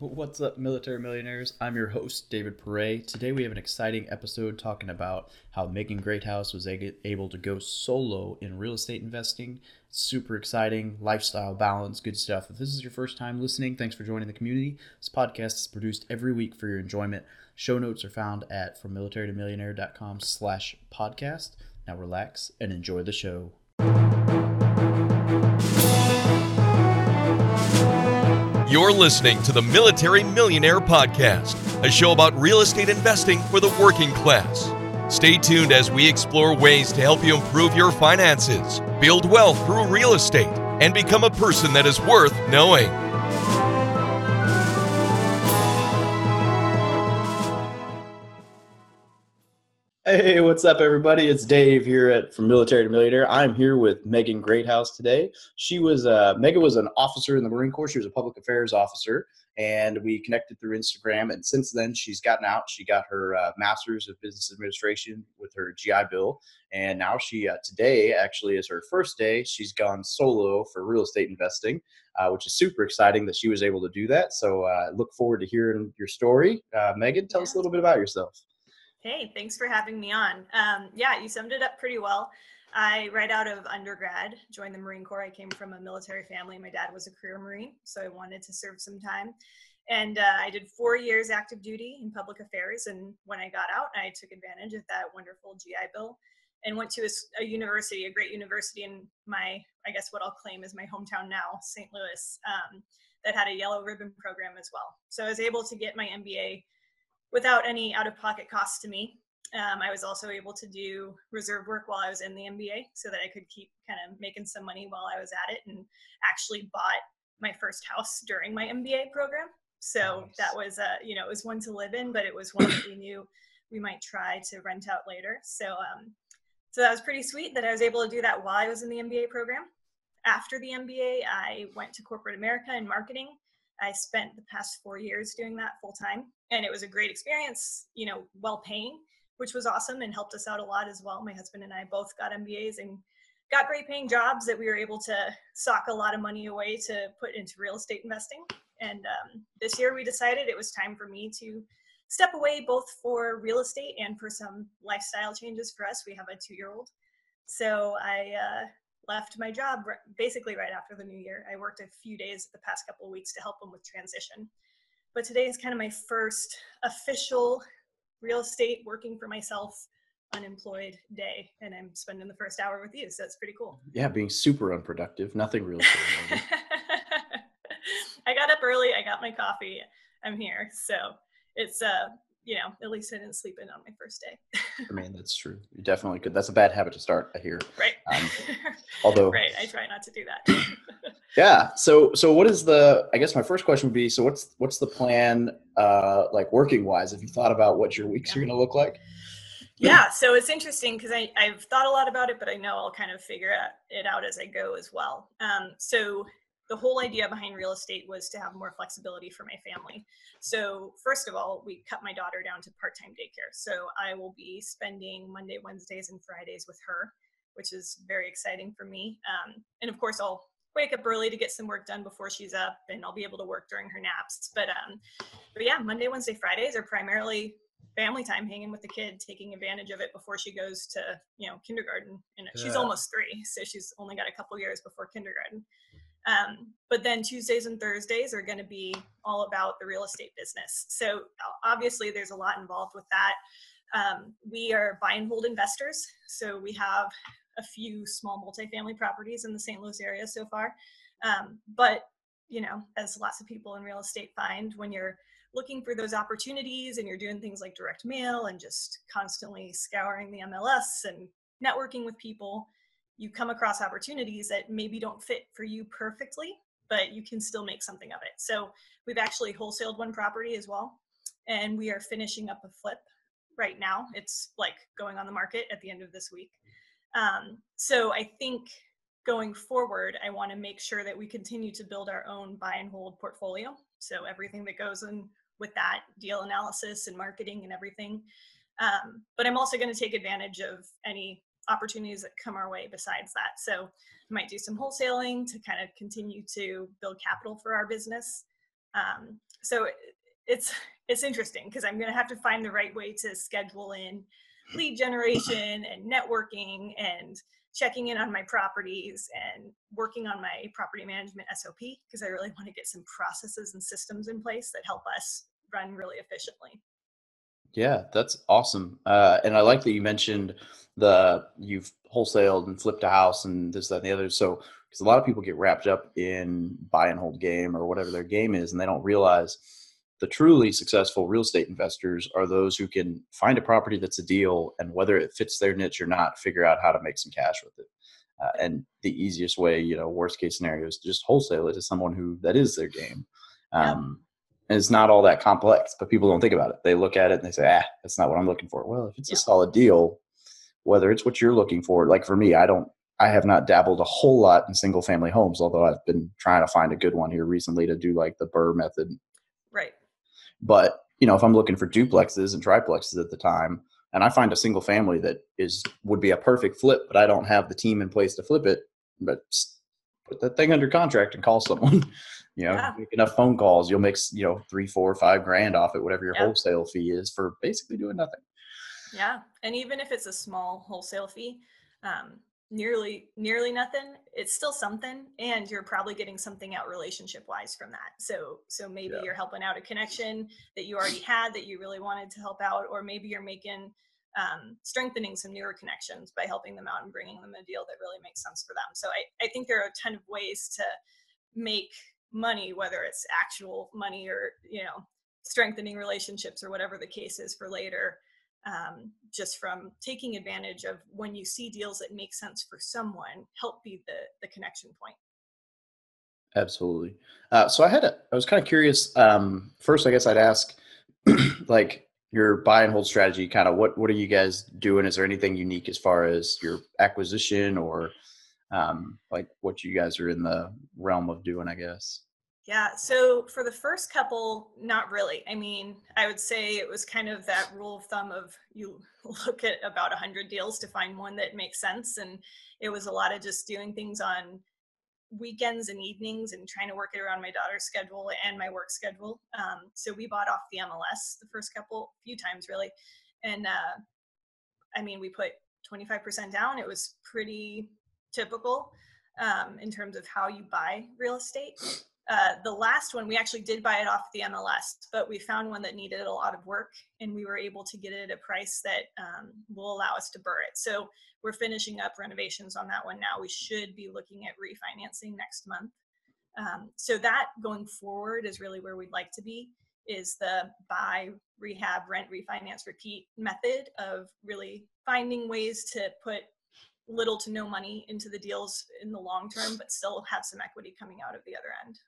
What's up, military millionaires? I'm your host, David Pere. Today we have an exciting episode talking about how Megan Greathouse was able to go solo in real estate investing. Super exciting, lifestyle balance, good stuff. If this is your first time listening, thanks for joining the community. This podcast is produced every week for your enjoyment. Show notes are found at from military to frommilitarytomillionaire.com slash podcast. Now relax and enjoy the show. You're listening to the Military Millionaire Podcast, a show about real estate investing for the working class. Stay tuned as we explore ways to help you improve your finances, build wealth through real estate, and become a person that is worth knowing. Hey, what's up, everybody? It's Dave here at From Military to Millionaire. I'm here with Megan Greathouse today. She was uh, Megan was an officer in the Marine Corps. She was a public affairs officer, and we connected through Instagram. And since then, she's gotten out. She got her uh, master's of business administration with her GI Bill, and now she uh, today actually is her first day. She's gone solo for real estate investing, uh, which is super exciting that she was able to do that. So, uh, look forward to hearing your story. Uh, Megan, tell us a little bit about yourself. Hey, thanks for having me on. Um, yeah, you summed it up pretty well. I, right out of undergrad, joined the Marine Corps. I came from a military family. My dad was a career Marine, so I wanted to serve some time. And uh, I did four years active duty in public affairs. And when I got out, I took advantage of that wonderful GI Bill and went to a, a university, a great university in my, I guess what I'll claim is my hometown now, St. Louis, um, that had a yellow ribbon program as well. So I was able to get my MBA without any out of pocket costs to me. Um, I was also able to do reserve work while I was in the MBA so that I could keep kind of making some money while I was at it and actually bought my first house during my MBA program. So nice. that was, uh, you know, it was one to live in, but it was one that we knew we might try to rent out later. So, um, so that was pretty sweet that I was able to do that while I was in the MBA program. After the MBA, I went to corporate America in marketing I spent the past four years doing that full time, and it was a great experience. You know, well paying, which was awesome and helped us out a lot as well. My husband and I both got MBAs and got great paying jobs that we were able to sock a lot of money away to put into real estate investing. And um, this year we decided it was time for me to step away both for real estate and for some lifestyle changes for us. We have a two year old. So I uh, left my job basically right after the new year. I worked a few days the past couple of weeks to help them with transition. But today is kind of my first official real estate working for myself unemployed day and I'm spending the first hour with you. So it's pretty cool. Yeah, being super unproductive, nothing real estate. I got up early, I got my coffee, I'm here. So it's uh you know, at least I didn't sleep in on my first day. I mean, that's true. You definitely could. That's a bad habit to start. I hear. Right. Um, although. right. I try not to do that. yeah. So, so what is the? I guess my first question would be: So, what's what's the plan, uh, like working wise? Have you thought about what your weeks yeah. are going to look like? Yeah. So it's interesting because I I've thought a lot about it, but I know I'll kind of figure it out as I go as well. Um, so the whole idea behind real estate was to have more flexibility for my family. So, first of all, we cut my daughter down to part time daycare. So, I will be spending Monday, Wednesdays, and Fridays with her, which is very exciting for me. Um, and of course, I'll wake up early to get some work done before she's up, and I'll be able to work during her naps. But, um, but yeah, Monday, Wednesday, Fridays are primarily family time hanging with the kid taking advantage of it before she goes to you know kindergarten and yeah. she's almost three so she's only got a couple years before kindergarten um, but then Tuesdays and Thursdays are going to be all about the real estate business. So obviously, there's a lot involved with that. Um, we are buy and hold investors. So we have a few small multifamily properties in the St. Louis area so far. Um, but, you know, as lots of people in real estate find, when you're looking for those opportunities and you're doing things like direct mail and just constantly scouring the MLS and networking with people, you come across opportunities that maybe don't fit for you perfectly, but you can still make something of it. So we've actually wholesaled one property as well, and we are finishing up a flip right now. It's like going on the market at the end of this week. Um, so I think going forward, I want to make sure that we continue to build our own buy and hold portfolio. So everything that goes in with that deal analysis and marketing and everything. Um, but I'm also going to take advantage of any opportunities that come our way besides that. So I might do some wholesaling to kind of continue to build capital for our business. Um, so it's it's interesting because I'm going to have to find the right way to schedule in lead generation and networking and checking in on my properties and working on my property management SOP because I really want to get some processes and systems in place that help us run really efficiently. Yeah, that's awesome. Uh, and I like that you mentioned the you've wholesaled and flipped a house and this, that, and the other. So, because a lot of people get wrapped up in buy and hold game or whatever their game is, and they don't realize the truly successful real estate investors are those who can find a property that's a deal and whether it fits their niche or not, figure out how to make some cash with it. Uh, and the easiest way, you know, worst case scenario is to just wholesale it to someone who that is their game. Um, and it's not all that complex, but people don't think about it. They look at it and they say, ah, that's not what I'm looking for. Well, if it's yeah. a solid deal, whether it's what you're looking for, like for me, I don't, I have not dabbled a whole lot in single family homes, although I've been trying to find a good one here recently to do like the BRRRR method. Right. But you know, if I'm looking for duplexes and triplexes at the time, and I find a single family that is would be a perfect flip, but I don't have the team in place to flip it, but put that thing under contract and call someone. you know, yeah. make enough phone calls, you'll make you know three, four, five grand off it, whatever your yep. wholesale fee is for basically doing nothing. Yeah, and even if it's a small wholesale fee, um, nearly nearly nothing it's still something and you're probably getting something out relationship wise from that so so maybe yeah. you're helping out a connection that you already had that you really wanted to help out or maybe you're making um, strengthening some newer connections by helping them out and bringing them a deal that really makes sense for them so I, I think there are a ton of ways to make money whether it's actual money or you know strengthening relationships or whatever the case is for later um, just from taking advantage of when you see deals that make sense for someone help be the the connection point. Absolutely. Uh, so i had a i was kind of curious um, first i guess i'd ask like your buy and hold strategy kind of what what are you guys doing? Is there anything unique as far as your acquisition or um, like what you guys are in the realm of doing i guess yeah, so for the first couple, not really. I mean, I would say it was kind of that rule of thumb of you look at about 100 deals to find one that makes sense. And it was a lot of just doing things on weekends and evenings and trying to work it around my daughter's schedule and my work schedule. Um, so we bought off the MLS the first couple, few times really. And uh, I mean, we put 25% down. It was pretty typical um, in terms of how you buy real estate. Uh, the last one, we actually did buy it off the MLS, but we found one that needed a lot of work and we were able to get it at a price that um, will allow us to BRRRR it. So we're finishing up renovations on that one now. We should be looking at refinancing next month. Um, so that going forward is really where we'd like to be is the buy, rehab, rent, refinance, repeat method of really finding ways to put little to no money into the deals in the long term, but still have some equity coming out of the other end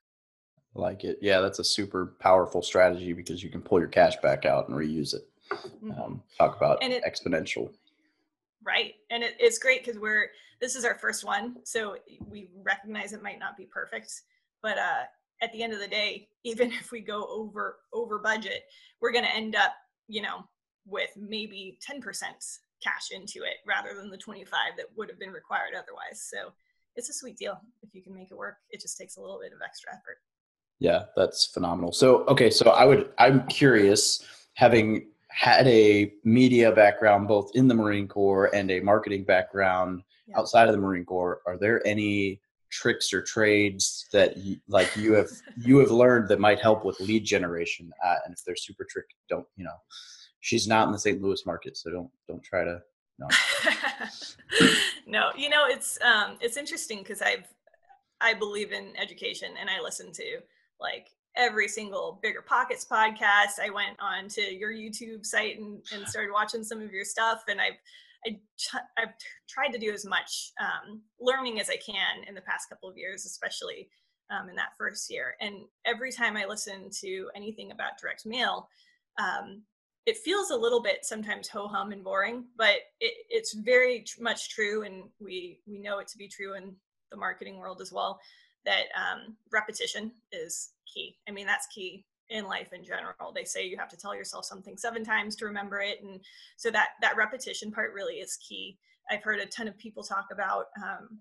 like it. Yeah, that's a super powerful strategy because you can pull your cash back out and reuse it. Mm-hmm. Um, talk about it, exponential. Right, and it, it's great because we're this is our first one, so we recognize it might not be perfect, but uh, at the end of the day, even if we go over over budget, we're going to end up, you know, with maybe ten percent cash into it rather than the 25 that would have been required otherwise. So it's a sweet deal if you can make it work. It just takes a little bit of extra effort. Yeah, that's phenomenal. So, okay, so I would, I'm curious, having had a media background both in the Marine Corps and a marketing background yeah. outside of the Marine Corps, are there any tricks or trades that you, like you have you have learned that might help with lead generation? Uh, and if they're super tricky, don't you know? She's not in the St. Louis market, so don't don't try to. No, no. You know, it's um, it's interesting because I've I believe in education and I listen to like every single BiggerPockets podcast i went on to your youtube site and, and started watching some of your stuff and i've I have tried to do as much um, learning as I can in the past couple of years, especially um, in that first year. And every time I listen to anything about direct mail, um, it feels a little bit sometimes ho hum and boring, but it, it's very tr- much true, and we we know it to be true in the marketing world as well that um, repetition is key. I mean, that's key in life in general. They say you have to tell yourself something seven times to remember it, and so that that repetition part really is key. I've heard a ton of people talk about um,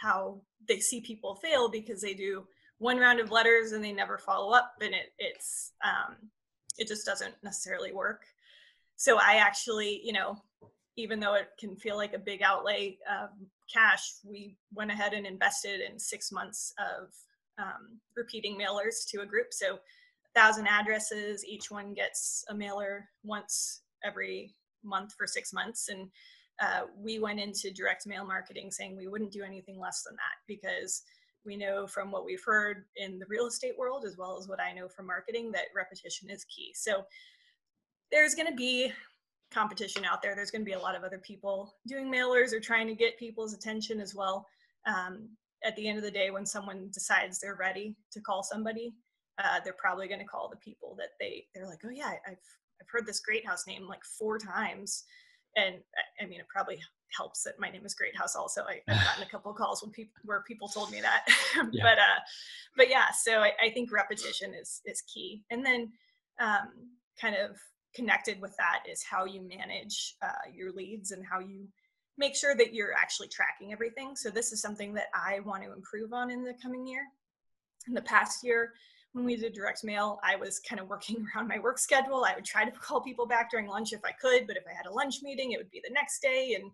how they see people fail because they do one round of letters and they never follow up and it it's um, it just doesn't necessarily work. So i actually you know even though it can feel like a big outlay of cash we went ahead and invested in six months of um, repeating mailers to a group. So thousand addresses each one gets a mailer once every month for six months. And uh, we went into direct mail marketing saying we wouldn't do anything less than that because we know from what we've heard in the real estate world as well as what I know from marketing that repetition is key. So there's going to be competition out there. There's going to be a lot of other people doing mailers or trying to get people's attention as well. Um, at the end of the day, when someone decides they're ready to call somebody, uh, they're probably going to call the people that they they're like, oh yeah, I've I've heard this great house name like four times, and I mean it probably helps that my name is Great House. Also, I, have gotten a couple of calls when people where people told me that. yeah. But uh, but yeah, so I, I, think repetition is is key, and then um, kind of connected with that is how you manage uh, your leads and how you make sure that you're actually tracking everything. So this is something that I want to improve on in the coming year. In the past year, when we did direct mail, I was kind of working around my work schedule. I would try to call people back during lunch if I could, but if I had a lunch meeting, it would be the next day. And,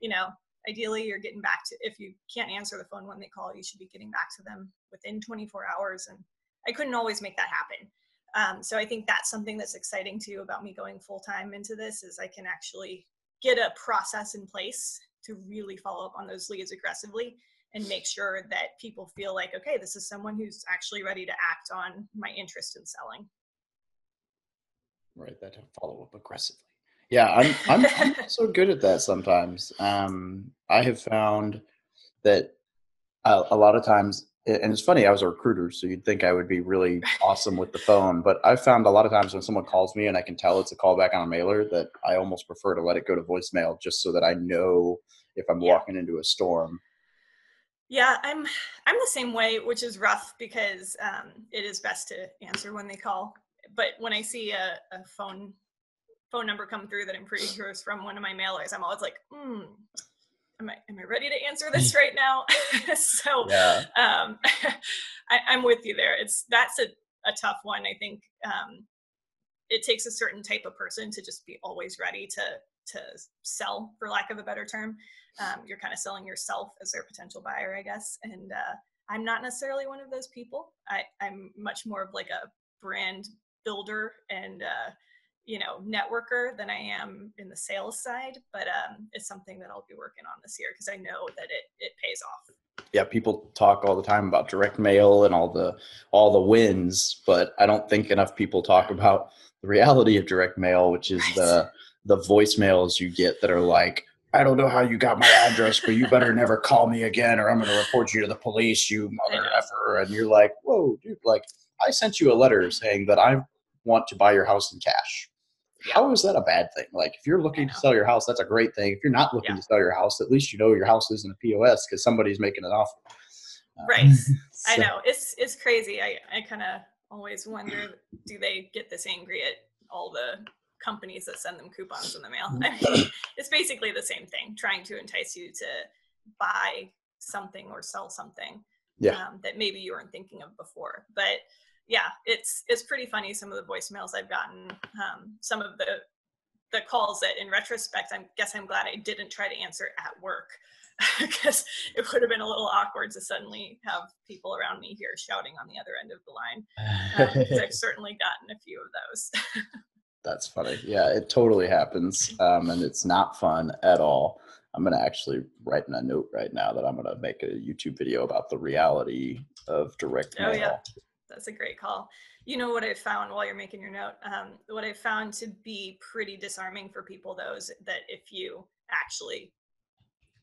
you know, ideally you're getting back to, if you can't answer the phone when they call, you should be getting back to them within 24 hours. And I couldn't always make that happen. Um, so I think that's something that's exciting too about me going full time into this is I can actually get a process in place to really follow up on those leads aggressively and make sure that people feel like, okay, this is someone who's actually ready to act on my interest in selling. Right, that follow up aggressively. Yeah, I'm I'm, I'm so good at that sometimes. Um, I have found that a, a lot of times, and it's funny. I was a recruiter, so you'd think I would be really awesome with the phone, but I've found a lot of times when someone calls me and I can tell it's a callback on a mailer, that I almost prefer to let it go to voicemail just so that I know if I'm yeah. walking into a storm yeah, I'm I'm the same way, which is rough because um, it is best to answer when they call. But when I see a, a phone phone number come through that I'm pretty sure is from one of my mailers, I'm always like, hmm, am I am I ready to answer this right now? so yeah. um, I, am with you there. It's that's a, a tough one. I think um, it takes a certain type of person to just be always ready to to sell, for lack of a better term um, you're kind of selling yourself as their potential buyer, I guess. And uh, I'm not necessarily one of those people. I, I'm much more of like a brand builder and uh, you know networker than I am in the sales side. But um, it's something that I'll be working on this year because I know that it it pays off. Yeah, people talk all the time about direct mail and all the all the wins, but I don't think enough people talk about the reality of direct mail, which is the the voicemails you get that are like I don't know how you got my address, but you better never call me again or I'm going to report you to the police, you mother effer. And you're like, whoa, dude, like, I sent you a letter saying that I want to buy your house in cash. How is that a bad thing? Like, if you're looking to sell your house, that's a great thing. If you're not looking yeah. to sell your house, at least you know your house isn't a POS because somebody's making an offer. Uh, right. so. I know. It's, it's crazy. I, I kind of always wonder do they get this angry at all the companies that send them coupons in the mail. I mean, it's basically the same thing, trying to entice you to buy something or sell something yeah. um, that maybe you weren't thinking of before. But yeah, it's it's pretty funny some of the voicemails I've gotten, um, some of the the calls that in retrospect, I guess I'm glad I didn't try to answer at work because it would have been a little awkward to suddenly have people around me here shouting on the other end of the line. Um, I've certainly gotten a few of those. That's funny. Yeah, it totally happens, um, and it's not fun at all. I'm gonna actually write in a note right now that I'm gonna make a YouTube video about the reality of direct mail. Oh yeah, that's a great call. You know what I found while you're making your note? Um, what I found to be pretty disarming for people, though, is that if you actually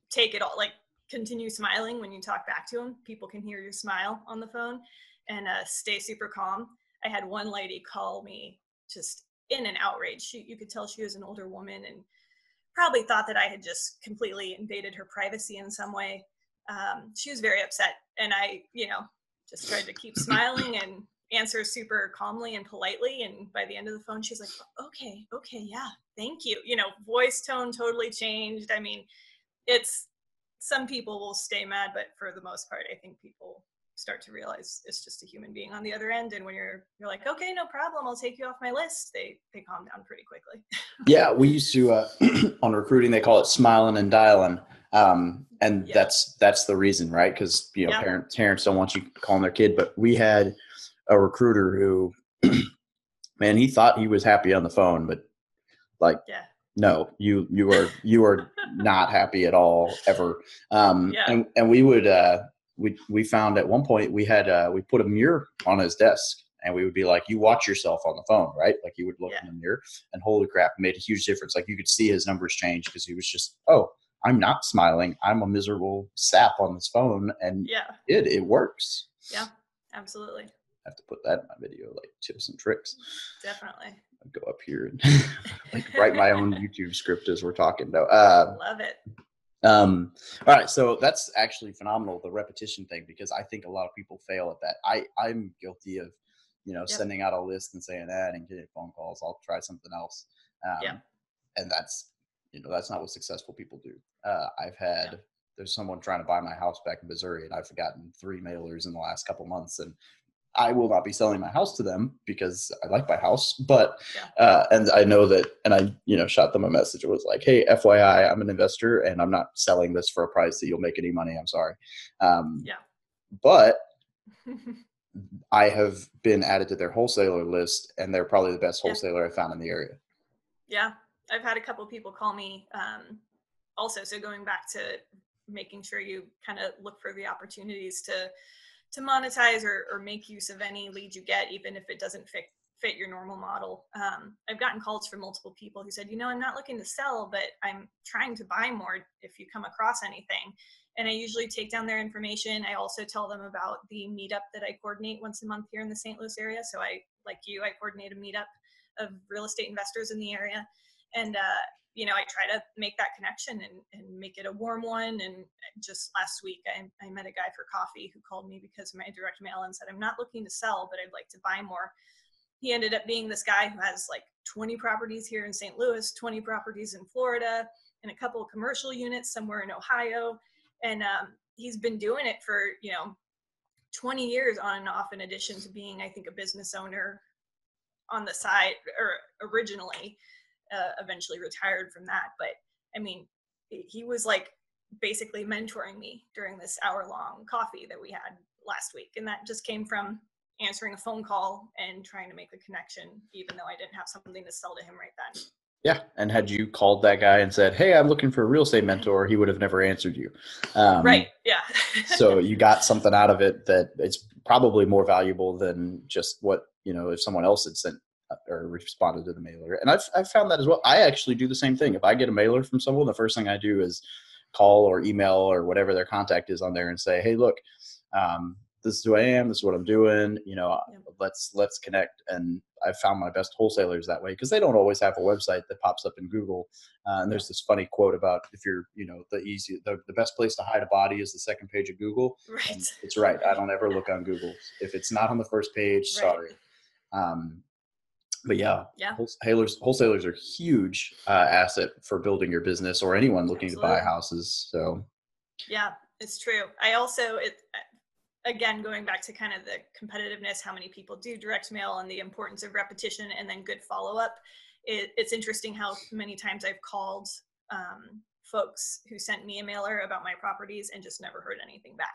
take it all, like continue smiling when you talk back to them, people can hear your smile on the phone, and uh, stay super calm. I had one lady call me just in an outrage. She, you could tell she was an older woman and probably thought that I had just completely invaded her privacy in some way. Um, she was very upset, and I, you know, just tried to keep smiling and answer super calmly and politely. And by the end of the phone, she's like, "Okay, okay, yeah, thank you." You know, voice tone totally changed. I mean, it's some people will stay mad, but for the most part, I think people start to realize it's just a human being on the other end. And when you're you're like, okay, no problem, I'll take you off my list. They they calm down pretty quickly. yeah, we used to uh, on recruiting they call it smiling and dialing. Um, and yeah. that's that's the reason, right? Because you know yeah. parents parents don't want you calling their kid. But we had a recruiter who, man, he thought he was happy on the phone, but like yeah no you you are you are not happy at all ever um yeah. and and we would uh we we found at one point we had uh we put a mirror on his desk and we would be like you watch yourself on the phone right? Like you would look yeah. in the mirror and holy crap made a huge difference. Like you could see his numbers change because he was just oh i'm not smiling. I'm a miserable sap on this phone and yeah. it it works. Yeah absolutely. I have to put that in my video like tips and tricks. Definitely. I go up here and like write my own YouTube script as we're talking. No, uh, love it. Um, all right, so that's actually phenomenal, the repetition thing, because I think a lot of people fail at that. I I'm guilty of, you know, yep. sending out a list and saying that and getting phone calls. I'll try something else. Um, yeah. And that's, you know, that's not what successful people do. Uh, I've had. Yeah. There's someone trying to buy my house back in Missouri, and I've gotten three mailers in the last couple months, and I will not be selling my house to them because I like my house. But yeah. uh, and I know that, and I you know shot them a message. It was like, hey, FYI, I'm an investor and I'm not selling this for a price that you'll make any money. I'm sorry. Um, yeah. But I have been added to their wholesaler list, and they're probably the best wholesaler yeah. I found in the area. Yeah, I've had a couple people call me. Um, also, so going back to making sure you kind of look for the opportunities to to monetize or, or make use of any lead you get, even if it doesn't fit fit your normal model. Um, I've gotten calls from multiple people who said, you know, I'm not looking to sell, but I'm trying to buy more if you come across anything. And I usually take down their information. I also tell them about the meetup that I coordinate once a month here in the St. Louis area. So I, like you, I coordinate a meetup of real estate investors in the area. And uh, you know, I try to make that connection and, and make it a warm one. And just last week, I, I met a guy for coffee who called me because of my direct mail and said, I'm not looking to sell, but I'd like to buy more. He ended up being this guy who has like 20 properties here in St. Louis, 20 properties in Florida, and a couple of commercial units somewhere in Ohio. And um, he's been doing it for, you know, 20 years on and off, in addition to being, I think, a business owner on the side or originally uh, eventually retired from that. But I mean, he was like basically mentoring me during this hour long coffee that we had last week. And that just came from answering a phone call and trying to make a connection, even though I didn't have something to sell to him right then. Yeah. And had you called that guy and said, Hey, I'm looking for a real estate mentor, he would have never answered you. Um, right. Yeah. so you got something out of it that it's probably more valuable than just what, you know, if someone else had sent or responded to the mailer. And I've, I've found that as well. I actually do the same thing. If I get a mailer from someone, the first thing I do is call or email or whatever their contact is on there and say, Hey, look, um, this is who I am. This is what I'm doing. You know, yeah. let's, let's connect. And I've found my best wholesalers that way because they don't always have a website that pops up in Google. Uh, and there's this funny quote about if you're, you know, the easy, the, the best place to hide a body is the second page of Google. Right. And it's right. I don't ever look on Google. If it's not on the first page, right. sorry. Um, but yeah, yeah, wholesalers wholesalers are huge uh, asset for building your business or anyone looking Absolutely. to buy houses. So yeah, it's true. I also it again going back to kind of the competitiveness, how many people do direct mail, and the importance of repetition and then good follow up. It, it's interesting how many times I've called um, folks who sent me a mailer about my properties and just never heard anything back.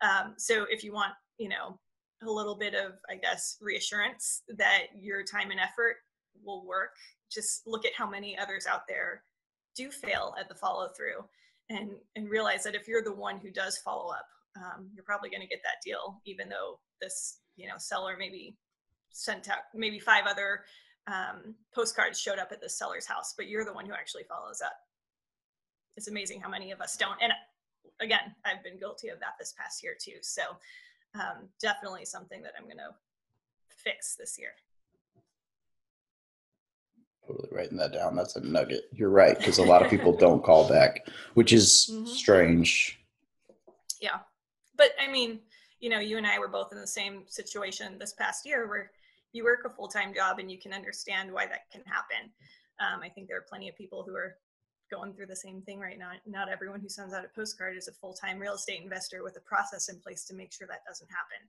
Um, so if you want, you know, a little bit of, I guess, reassurance that your time and effort will work. Just look at how many others out there do fail at the follow through and, and realize that if you're the one who does follow up, um, you're probably going to get that deal, even though this, you know, seller maybe sent out maybe five other um, postcards showed up at the seller's house, but you're the one who actually follows up. It's amazing how many of us don't. And again, I've been guilty of that this past year too. So um, definitely something that I'm going to fix this year. Totally writing that down. That's a nugget. You're right because a lot of people don't call back, which is mm-hmm. strange. Yeah, but I mean, you know, you and I were both in the same situation this past year where you work a full time job and you can understand why that can happen. Um, I think there are plenty of people who are going through the same thing right now. Not everyone who sends out a postcard is a full time real estate investor with a process in place to make sure that doesn't happen.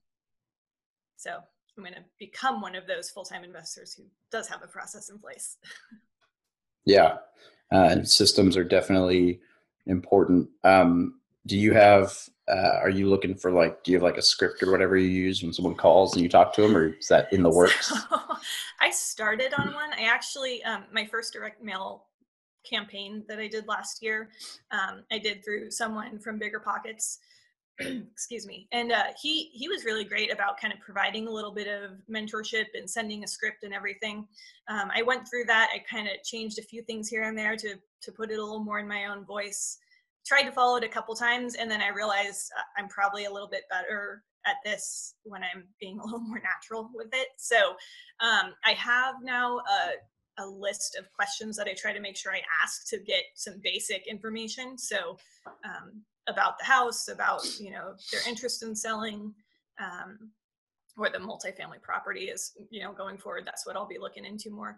So I'm going to become one of those full time investors who does have a process in place. yeah. Uh, and systems are definitely important. Um, do you have, uh, are you looking for like, do you have like a script or whatever you use when someone calls and you talk to them, or is that in the works? So, I started on one. I actually, um, my first direct mail campaign that I did last year. Um, I did through someone from BiggerPockets. excuse me and uh, he he was really great about kind of providing a little bit of mentorship and sending a script and everything um, i went through that i kind of changed a few things here and there to to put it a little more in my own voice tried to follow it a couple times and then i realized uh, i'm probably a little bit better at this when i'm being a little more natural with it so um, i have now a a list of questions that I try to make sure I ask to get some basic information. So um, about the house, about you know their interest in selling, um, or the multifamily property is you know going forward. That's what I'll be looking into more.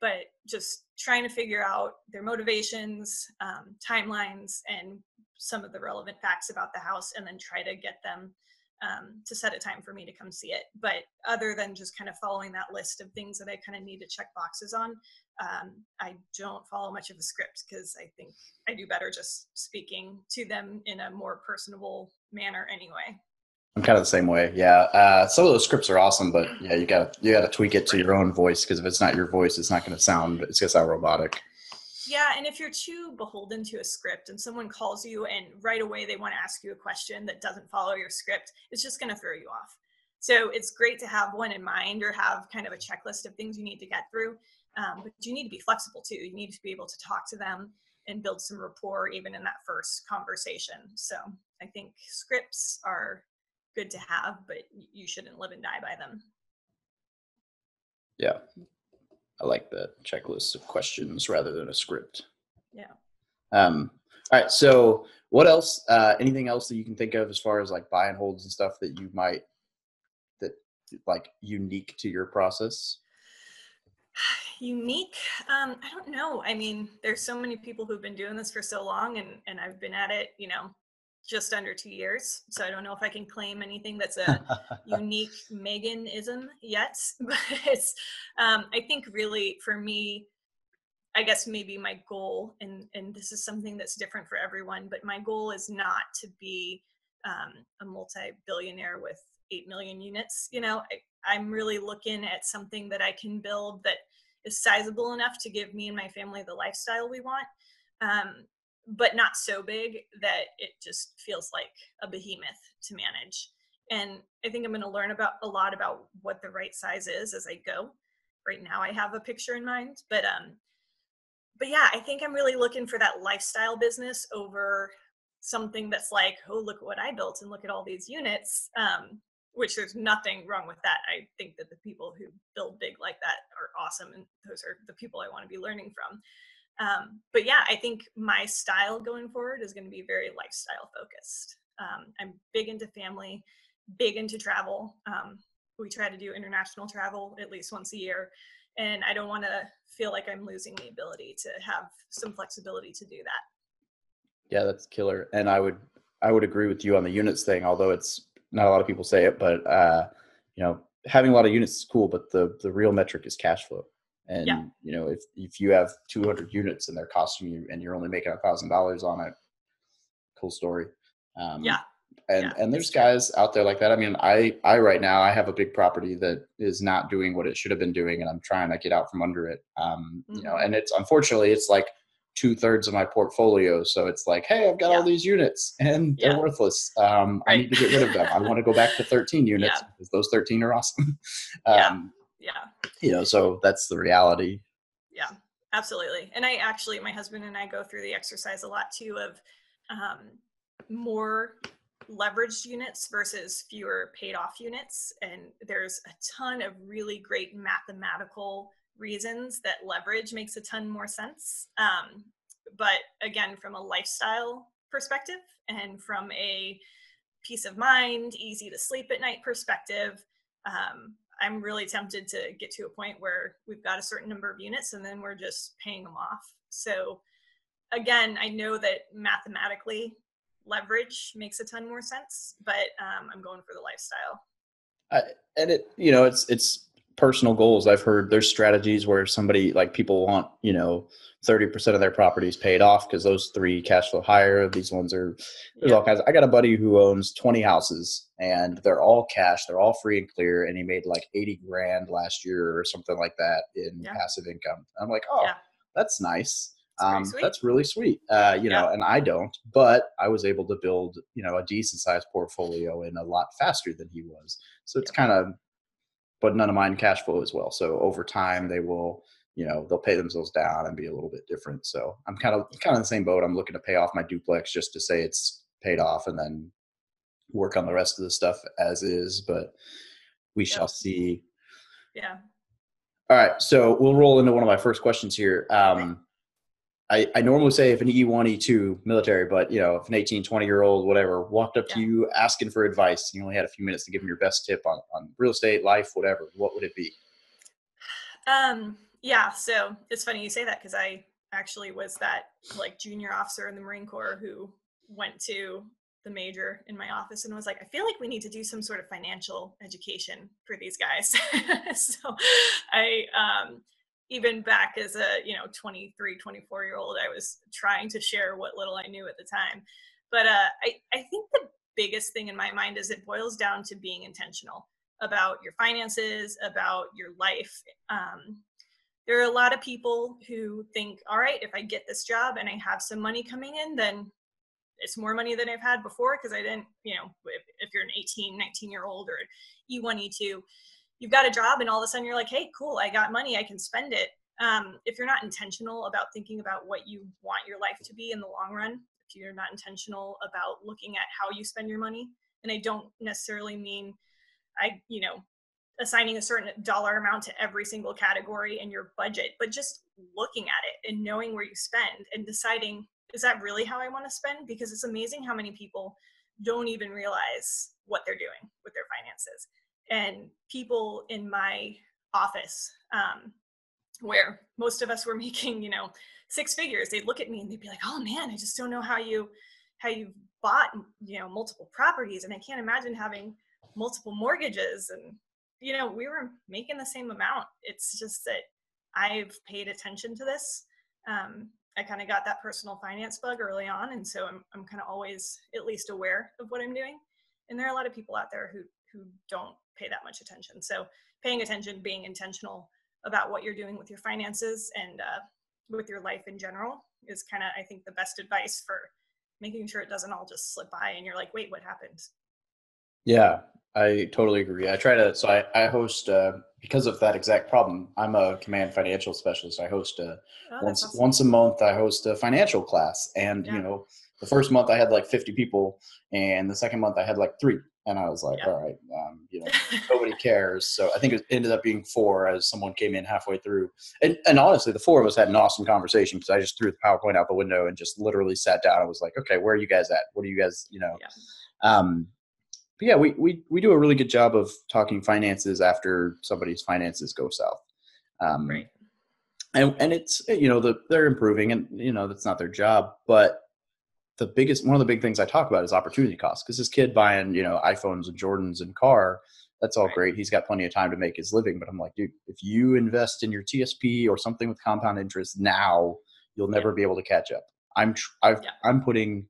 But just trying to figure out their motivations, um, timelines, and some of the relevant facts about the house, and then try to get them um, to set a time for me to come see it. But other than just kind of following that list of things that I kind of need to check boxes on, um, I don't follow much of a script because I think I do better just speaking to them in a more personable manner anyway. I'm kind of the same way. Yeah. Uh, some of those scripts are awesome, but yeah, you gotta, you gotta tweak it to your own voice. Cause if it's not your voice, it's not going to sound, it's going to sound robotic. Yeah, and if you're too beholden to a script and someone calls you and right away they want to ask you a question that doesn't follow your script, it's just going to throw you off. So it's great to have one in mind or have kind of a checklist of things you need to get through. Um, but you need to be flexible too. You need to be able to talk to them and build some rapport even in that first conversation. So I think scripts are good to have, but you shouldn't live and die by them. Yeah, I like the checklist of questions rather than a script. Yeah. Um, all right. So, what else? Uh, anything else that you can think of as far as like buy and holds and stuff that you might that like unique to your process? Unique? Um, I don't know. I mean, there's so many people who've been doing this for so long, and and I've been at it, you know, just under two years. So I don't know if I can claim anything that's a unique Meganism yet. But it's, um, I think really for me, I guess maybe my goal, and, and this is something that's different for everyone, but my goal is not to be um, a multi billionaire with 8 million units. You know, I, I'm really looking at something that I can build that is sizable enough to give me and my family the lifestyle we want. Um, but not so big that it just feels like a behemoth to manage. And I think I'm going to learn about a lot about what the right size is as I go. Right now, I have a picture in mind, but um, but yeah, I think I'm really looking for that lifestyle business over something that's like, oh, look what I built and look at all these units. Um, which there's nothing wrong with that. I think that the people who build big like that are awesome, and those are the people I want to be learning from. Um, but yeah, I think my style going forward is going to be very lifestyle focused. Um, I'm big into family, big into travel. Um, we try to do international travel at least once a year. And I don't want to feel like I'm losing the ability to have some flexibility to do that. Yeah, that's killer. And I would I would agree with you on the units thing, although it's not a lot of people say it, but uh, you know, having a lot of units is cool, but the the real metric is cash flow. And yeah. you know, if if you have 200 units and they're costing you, and you're only making a thousand dollars on it, cool story. Um, yeah. And yeah, and there's guys out there like that. I mean, I I right now I have a big property that is not doing what it should have been doing, and I'm trying to get out from under it. Um, mm-hmm. You know, mm-hmm. and it's unfortunately it's like two thirds of my portfolio. So it's like, hey, I've got yeah. all these units and they're yeah. worthless. Um, right. I need to get rid of them. I want to go back to 13 units yeah. because those 13 are awesome. um, yeah. You know, so that's the reality. Yeah, absolutely. And I actually, my husband and I go through the exercise a lot too of um, more leveraged units versus fewer paid off units. And there's a ton of really great mathematical reasons that leverage makes a ton more sense. Um, but again, from a lifestyle perspective and from a peace of mind, easy to sleep at night perspective, um, I'm really tempted to get to a point where we've got a certain number of units and then we're just paying them off. So again, I know that mathematically leverage makes a ton more sense, but um, I'm going for the lifestyle. I, and it, you know, it's it's personal goals. I've heard there's strategies where somebody like people want, you know, 30% of their properties paid off because those three cash flow higher. These ones are, there's yeah. all kinds. Of, I got a buddy who owns 20 houses and they're all cash. They're all free and clear. And he made like 80 grand last year or something like that in yeah. passive income. I'm like, oh, yeah. that's nice. Um, that's really sweet. Uh, you know, and I don't, but I was able to build, you know, a decent sized portfolio in a lot faster than he was. So it's kind of, but none of mine cash flow as well. So over time they will, you know, they'll pay themselves down and be a little bit different. So I'm kind of kind of in the same boat. I'm looking to pay off my duplex just to say it's paid off and then work on the rest of the stuff as is. But we yep. shall see. Yeah. All right. So we'll roll into one of my first questions here. Um, I, I normally say if an E1, E2 military, but you know, if an 18, 20 year old, whatever, walked up yeah. to you asking for advice, you only had a few minutes to give them your best tip on, on real estate, life, whatever, what would it be? Um, yeah. So it's funny you say that because I actually was that like junior officer in the Marine Corps who went to the major in my office and was like, I feel like we need to do some sort of financial education for these guys. so I, um, even back as a you know 23 24 year old i was trying to share what little i knew at the time. But uh, I, I think the biggest thing in my mind is it boils down to being intentional about your finances about your life. Um, there are a lot of people who think all right if i get this job and i have some money coming in then it's more money than i've had before because i didn't you know if, if you're an 18 19 year old or e1 e2 you've got a job and all of a sudden you're like hey cool i got money i can spend it. Um, if you're not intentional about thinking about what you want your life to be in the long run if you're not intentional about looking at how you spend your money and i don't necessarily mean i you know assigning a certain dollar amount to every single category in your budget but just looking at it and knowing where you spend and deciding is that really how i want to spend? Because it's amazing how many people don't even realize what they're doing with their finances and people in my office um, where most of us were making you know six figures. They'd look at me and they'd be like oh man i just don't know how you how you bought you know multiple properties and i can't imagine having multiple mortgages. And you know we were making the same amount. It's just that i've paid attention to this. Um, i kind of got that personal finance bug early on and so i'm, I'm kind of always at least aware of what i'm doing. And there are a lot of people out there who who don't pay that much attention. So paying attention, being intentional about what you're doing with your finances and uh, with your life in general is kind of, I think, the best advice for making sure it doesn't all just slip by and you're like, wait, what happened? Yeah, I totally agree. I try to, so I, I host, uh, because of that exact problem, I'm a command financial specialist. I host a, oh, once, awesome. once a month, I host a financial class. And, yeah. you know, the first month I had like 50 people and the second month I had like three and I was like, yeah. all right, um, you know, nobody cares. So I think it ended up being four as someone came in halfway through. And, and honestly, the four of us had an awesome conversation because I just threw the PowerPoint out the window and just literally sat down. I was like, okay, where are you guys at? What are you guys, you know? Yeah. Um, but yeah, we, we, we do a really good job of talking finances after somebody's finances go south. Um, right. And, and it's, you know, the, they're improving and, you know, that's not their job, but the biggest one of the big things I talk about is opportunity cost because this kid buying you know iPhones and Jordans and car that's all great. He's got plenty of time to make his living but I'm like dude if you invest in your TSP or something with compound interest now you'll never yeah. be able to catch up. I'm tr- i am yeah. I'm putting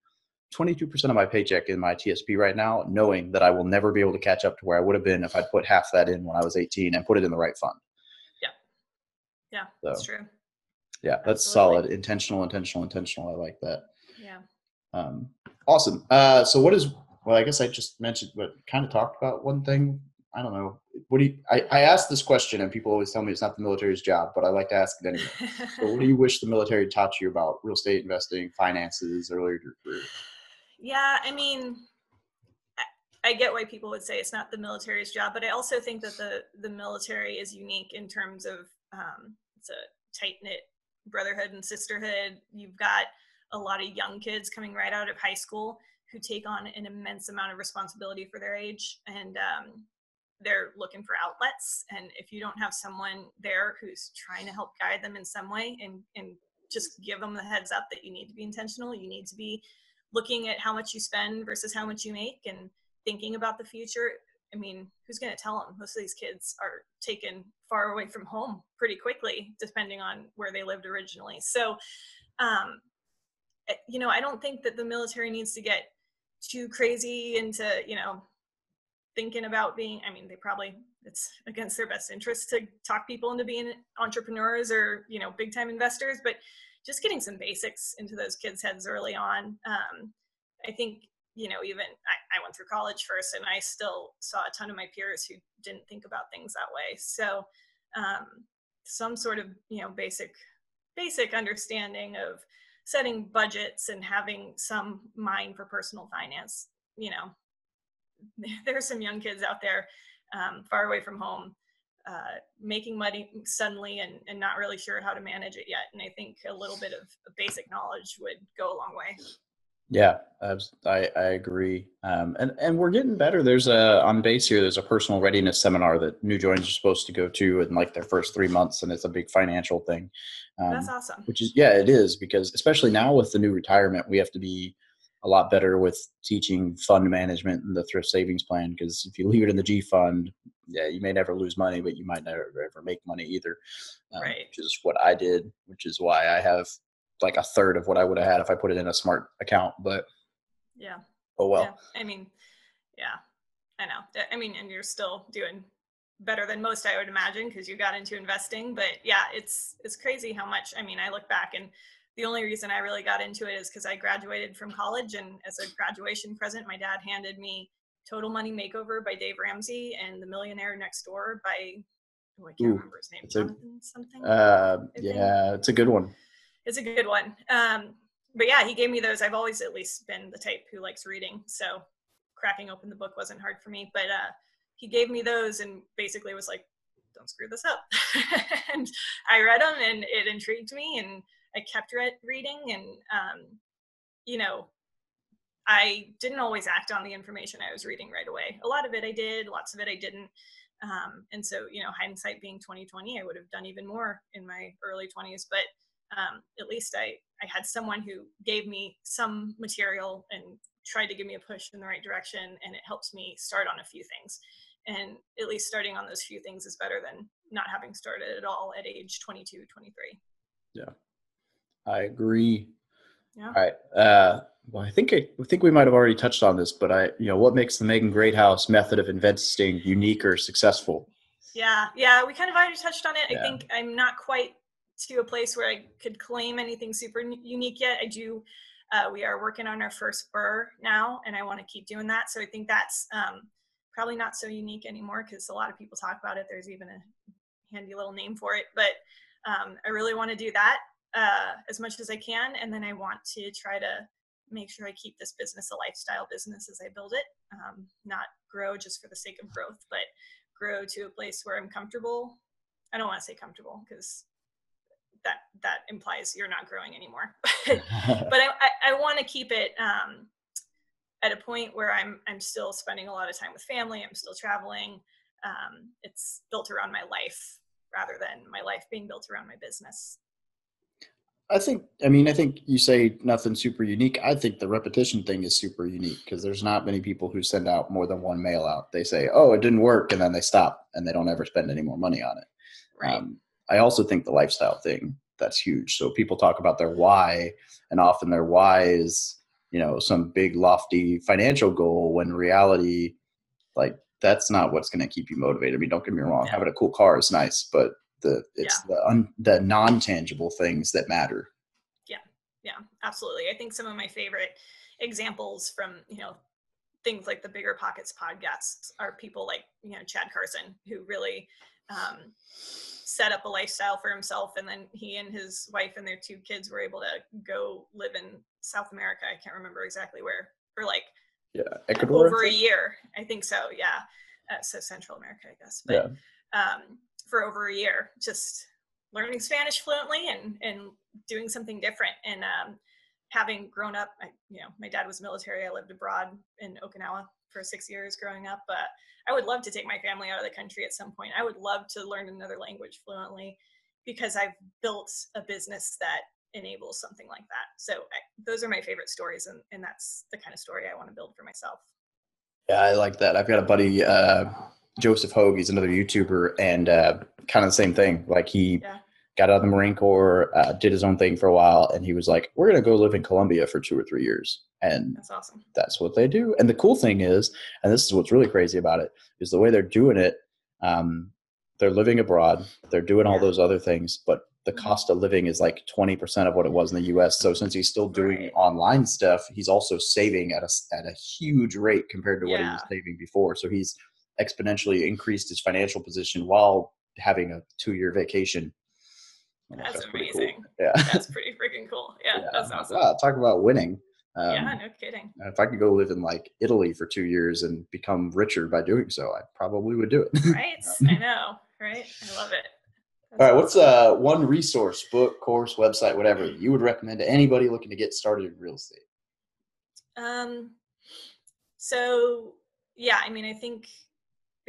22% of my paycheck in my TSP right now knowing that I will never be able to catch up to where I would have been if I'd put half that in when I was 18 and put it in the right fund. Yeah. Yeah so, that's true. Yeah that's Absolutely. solid. Intentional intentional intentional. I like that um, awesome. Uh, so what is, well, I guess I just mentioned, but kind of talked about one thing. I don't know. What do you, I, I asked this question and people always tell me it's not the military's job, but I like to ask it anyway. so what do you wish the military taught you about real estate investing, finances earlier in your career? Yeah, I mean, I get why people would say it's not the military's job, but I also think that the the military is unique in terms of um, it's a tight knit brotherhood and sisterhood. You've got a lot of young kids coming right out of high school who take on an immense amount of responsibility for their age and um, they're looking for outlets and if you don't have someone there who's trying to help guide them in some way and, and just give them the heads up that you need to be intentional. You need to be looking at how much you spend versus how much you make and thinking about the future. I mean, who's going to tell them? Most of these kids are taken far away from home pretty quickly, depending on where they lived originally. So, um, you know, I don't think that the military needs to get too crazy into, you know, thinking about being, I mean, they probably, it's against their best interest to talk people into being entrepreneurs or, you know, big time investors, but just getting some basics into those kids' heads early on. Um, I think, you know, even I, I went through college first and I still saw a ton of my peers who didn't think about things that way. So, um, some sort of, you know, basic, basic understanding of setting budgets and having some mind for personal finance, you know, there are some young kids out there um, far away from home uh, making money suddenly and, and not really sure how to manage it yet. And I think a little bit of basic knowledge would go a long way. Yeah, I, I agree. Um, and, and we're getting better. There's a, on base here, there's a personal readiness seminar that new joins are supposed to go to in like their first three months. And it's a big financial thing. Um, That's awesome. Which is, yeah, it is because especially now with the new retirement, we have to be a lot better with teaching fund management and the thrift savings plan because if you leave it in the G fund, yeah, you may never lose money, but you might never ever make money either. Um, right. Which is what I did, which is why I have like a third of what I would have had if I put it in a smart account. But yeah. Oh well. Yeah. I mean, yeah, I know. I mean, and you're still doing better than most, I would imagine, because you got into investing. But yeah, it's it's crazy how much. I mean, I look back and the only reason I really got into it is because I graduated from college, and as a graduation present, my dad handed me Total Money Makeover by Dave Ramsey and The Millionaire Next Door by oh, I can't Ooh, remember his name. Jonathan a, something. Uh, yeah, it's a good one. It's a good one. Um, but yeah, he gave me those. I've always at least been the type who likes reading, so cracking open the book wasn't hard for me. But uh, he gave me those and basically was like, "Don't screw this up." and I read them, and it intrigued me, and I kept re- reading, and um, you know, I didn't always act on the information I was reading right away. A lot of it I did, lots of it I didn't. Um, and so, you know, hindsight being 2020, I would have done even more in my early 20s. But um, at least I, I had someone who gave me some material and tried to give me a push in the right direction. And it helps me start on a few things. And at least starting on those few things is better than not having started at all at age 22, 23. Yeah, I agree. Yeah. All right. Uh, well, I think I, I think we might have already touched on this, but I, you know, what makes the Megan Greathouse method of investing unique or successful? Yeah, yeah, we kind of already touched on it. Yeah. I think I'm not quite to a place where I could claim anything super unique yet. I do. Uh, we are working on our first BRRRR now, and I want to keep doing that. So I think that's um, probably not so unique anymore because a lot of people talk about it. There's even a handy little name for it, but um, I really want to do that uh, as much as I can, and then I want to try to make sure I keep this business a lifestyle business as I build it, um, not grow just for the sake of growth, but grow to a place where I'm comfortable. I don't want to say comfortable because that that implies you're not growing anymore. but I, I, I want to keep it um, at a point where I'm I'm still spending a lot of time with family. I'm still traveling. Um, it's built around my life rather than my life being built around my business. I think, I mean, I think you say nothing super unique. I think the repetition thing is super unique because there's not many people who send out more than one mail out. They say, oh, it didn't work, and then they stop and they don't ever spend any more money on it. Right. Um, I also think the lifestyle thing that's huge. So people talk about their why, and often their why is, you know, some big lofty financial goal when reality, like, that's not what's going to keep you motivated. I mean, don't get me wrong, yeah. having a cool car is nice, but the it's yeah. the un, the non tangible things that matter. Yeah, yeah, absolutely. I think some of my favorite examples from you know things like the BiggerPockets podcasts are people like you know Chad Carson who really um, set up a lifestyle for himself, and then he and his wife and their two kids were able to go live in South America. I can't remember exactly where for like yeah Ecuador over a year. I think so. Yeah, uh, so Central America, I guess. But, yeah. Um, for over a year, just learning Spanish fluently and and doing something different. And um, having grown up, I, you know, my dad was military. I lived abroad in Okinawa for six years growing up. But I would love to take my family out of the country at some point. I would love to learn another language fluently because I've built a business that enables something like that. So I, those are my favorite stories, and, and that's the kind of story I want to build for myself. Yeah, I like that. I've got a buddy, uh, Joseph Hogue. He's another YouTuber, and uh, kind of the same thing. Like he Yeah. Got out of the Marine Corps, uh, did his own thing for a while, and he was like, "We're gonna go live in Colombia for two or three years," and That's awesome. that's what they do. And the cool thing is, and this is what's really crazy about it, is the way they're doing it. Um, they're living abroad. They're doing all those other things, but the Mhm. cost of living is like 20% of what it was in the US. So since he's still doing Right. online stuff, he's also saving at a, at a huge rate compared to what he was saving before. So he's exponentially increased his financial position while having a two year vacation. Like, That's pretty cool. amazing. Yeah. That's pretty freaking cool. Yeah, Yeah. that's awesome. Wow, talk about winning. Um, yeah, no kidding. if I could go live in like Italy for two years and become richer by doing so, I probably would do it. Right? I know, right? I love it. All That's right, what's awesome. uh one resource, book, course, website, whatever you would recommend to anybody looking to get started in real estate? Um, so yeah, I mean, I think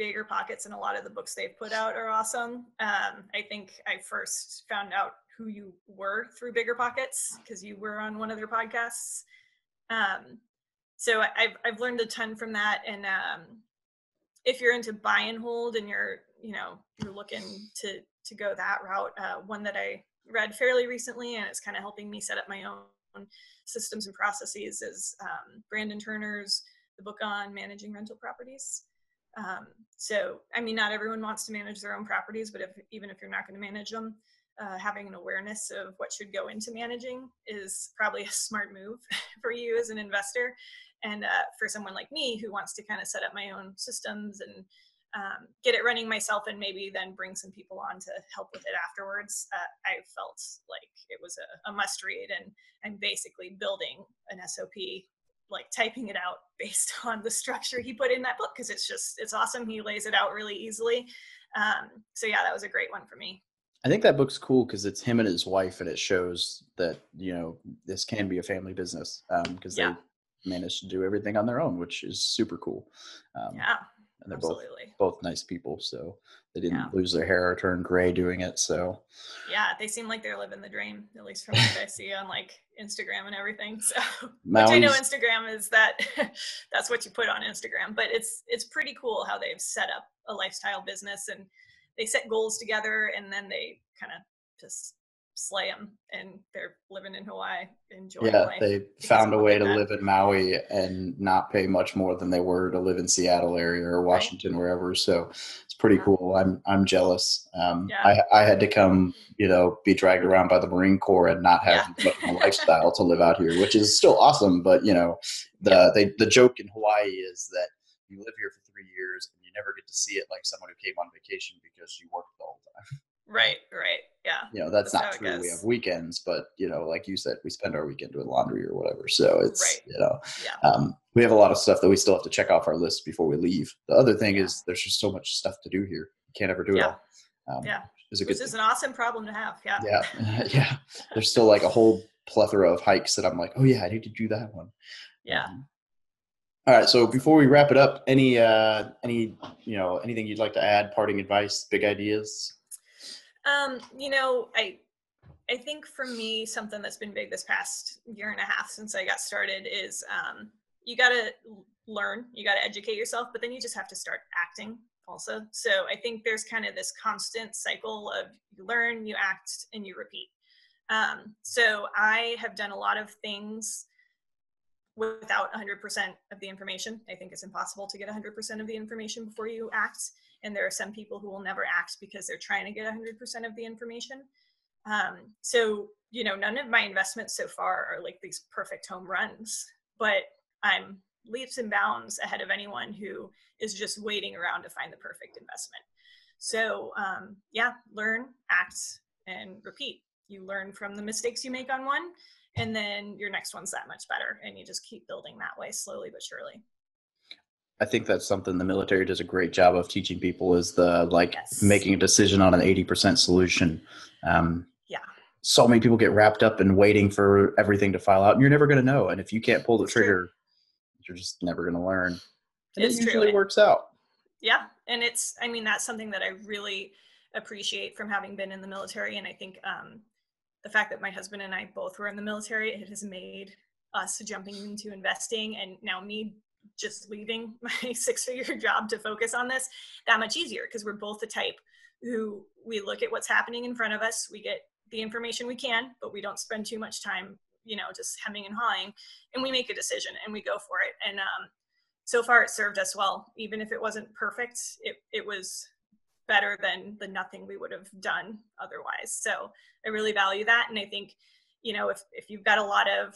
BiggerPockets and a lot of the books they've put out are awesome. Um, I think I first found out who you were through BiggerPockets because you were on one of their podcasts. Um, so I've I've learned a ton from that, and um, if you're into buy and hold and you're you know you're looking to to go that route, uh, one that I read fairly recently and it's kind of helping me set up my own systems and processes is um, Brandon Turner's the book on managing rental properties. Um, so, I mean, not everyone wants to manage their own properties, but if even if you're not going to manage them, uh, having an awareness of what should go into managing is probably a smart move for you as an investor. And uh, for someone like me who wants to kind of set up my own systems and um, get it running myself and maybe then bring some people on to help with it afterwards, uh, I felt like it was a, a must read. And I'm basically building an SOP, like typing it out based on the structure he put in that book because it's just, it's awesome. He lays it out really easily. Um, so, yeah, that was a great one for me. I think that book's cool because it's him and his wife, and it shows that you know this can be a family business because Yeah. they managed to do everything on their own, which is super cool. Um, Yeah, and they're both both nice people, so they didn't Yeah. lose their hair or turn gray doing it. So Yeah, they seem like they're living the dream, at least from what I see on like Instagram and everything. So, which I know Instagram is that that's what you put on Instagram, but it's it's pretty cool how they've set up a lifestyle business and they set goals together and then they kind of just slay them and they're living in Hawaii, enjoying yeah, life. they found a way to done. live in Maui and not pay much more than they were to live in Seattle area or Washington, wherever. So it's pretty Yeah. cool. I'm I'm jealous. Um, Yeah. I I had to come, you know, be dragged around by the Marine Corps and not have Yeah. a lifestyle to live out here, which is still awesome. But you know, the they, the joke in Hawaii is that you live here for three years and you never get to see it like someone who came on vacation because you worked the whole time. Right, right. Yeah. You know, that's That's not true. We have weekends, but you know, like you said, we spend our weekend doing laundry or whatever. So it's Right. you know, Yeah. um, we have a lot of stuff that we still have to check off our list before we leave. The other thing Yeah. is there's just so much stuff to do here. You can't ever do it all. Um, Yeah. Is a good Which is thing. an awesome problem to have. Yeah. Yeah. yeah. There's still like a whole plethora of hikes that I'm like, oh yeah, I need to do that one. Yeah. Um, all right. So before we wrap it up, any uh any you know anything you'd like to add? Parting advice, big ideas. Um, you know, I I think for me, something that's been big this past year and a half since I got started is um, you got to learn, you got to educate yourself, but then you just have to start acting also. So I think there's kind of this constant cycle of you learn, you act, and you repeat. Um, so I have done a lot of things without 100% of the information. I think it's impossible to get 100% of the information before you act and there are some people who will never act because they're trying to get 100% of the information. Um, so you know none of my investments so far are like these perfect home runs but i'm leaps and bounds ahead of anyone who is just waiting around to find the perfect investment. So um, yeah learn act and repeat. You learn from the mistakes you make on one and then your next one's that much better and you just keep building that way slowly but surely I think that's something the military does a great job of teaching people is the like Yes. making a decision on an 80% solution. Um, Yeah. So many people get wrapped up in waiting for everything to file out, and you're never going to know. And if you can't pull the trigger, you're just never going to learn. And It's it true. usually works out. yeah and it's i mean that's something that i really appreciate from having been in the military and i think um the fact that my husband and I both were in the military, it has made us jumping into investing and now me just leaving my six figure job to focus on this that much easier because we're both the type who we look at what's happening in front of us, we get the information we can, but we don't spend too much time, you know, just hemming and hawing, and we make a decision and we go for it. And um, so far, it served us well. Even if it wasn't perfect, it it was better than the nothing we would have done otherwise. So I really value that, and I think, you know, if if you've got a lot of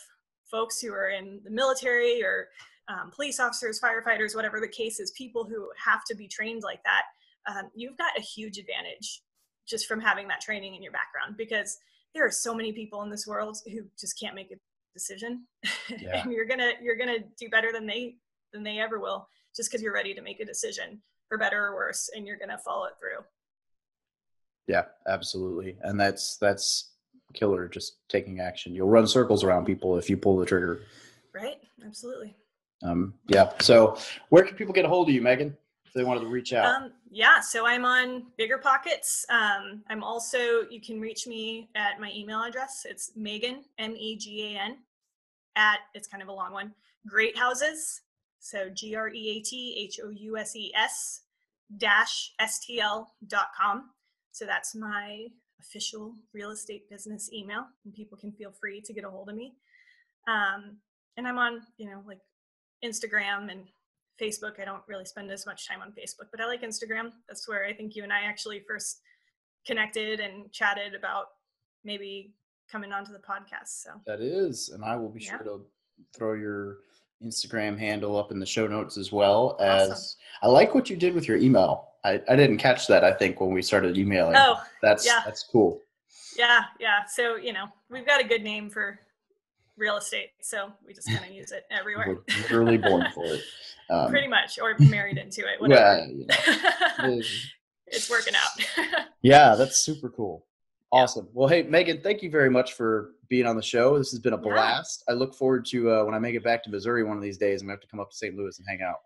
folks who are in the military or um, police officers, firefighters, whatever the case is, people who have to be trained like that, um, you've got a huge advantage just from having that training in your background because there are so many people in this world who just can't make a decision. Yeah. and you're gonna you're gonna do better than they than they ever will just because you're ready to make a decision for better or worse and you're gonna follow it through. Yeah absolutely. And that's that's killer just taking action. You'll run circles around people if you pull the trigger. Right absolutely um yeah so where can people get a hold of you megan if they wanted to reach out? Um, yeah, so I'm on BiggerPockets. Um, I'm also, you can reach me at my email address. It's Megan, M E G A N, at, it's kind of a long one, Great Houses. So G R E A T H O U S E S dash STL.com. So that's my official real estate business email, and people can feel free to get a hold of me. Um, and I'm on, you know, like Instagram and Facebook. I don't really spend as much time on Facebook, but I like Instagram. That's where I think you and I actually first connected and chatted about maybe coming onto the podcast. So that is, and I will be yeah. sure to throw your Instagram handle up in the show notes as well as awesome. I like what you did with your email. I, I didn't catch that I think when we started emailing. Oh, that's yeah. that's cool. Yeah, yeah. So, you know, we've got a good name for real estate. So we just kind of use it everywhere. We're literally born for it. Um, Pretty much, or married into it. Whatever. know, it's working out. yeah, that's super cool. Awesome. Well, hey, Megan, thank you very much for being on the show. This has been a blast. Yeah. I look forward to uh, when I make it back to Missouri one of these days. I'm going to have to come up to St. Louis and hang out.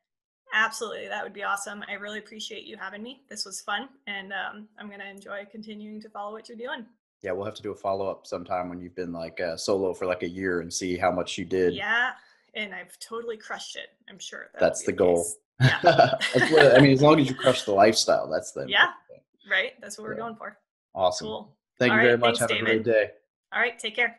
Absolutely. That would be awesome. I really appreciate you having me. This was fun. And um, I'm going to enjoy continuing to follow what you're doing yeah, we'll have to do a follow up sometime when you've been like uh, solo for like a year and see how much you did. Yeah, and I've totally crushed it. I'm sure that's the, the goal. Yeah. that's what, I mean, as long as you crush the lifestyle, that's the yeah, right. That's what we're yeah. going for. Awesome. Cool. Thank All you very much. Thanks, have David. a great day. All right, take care.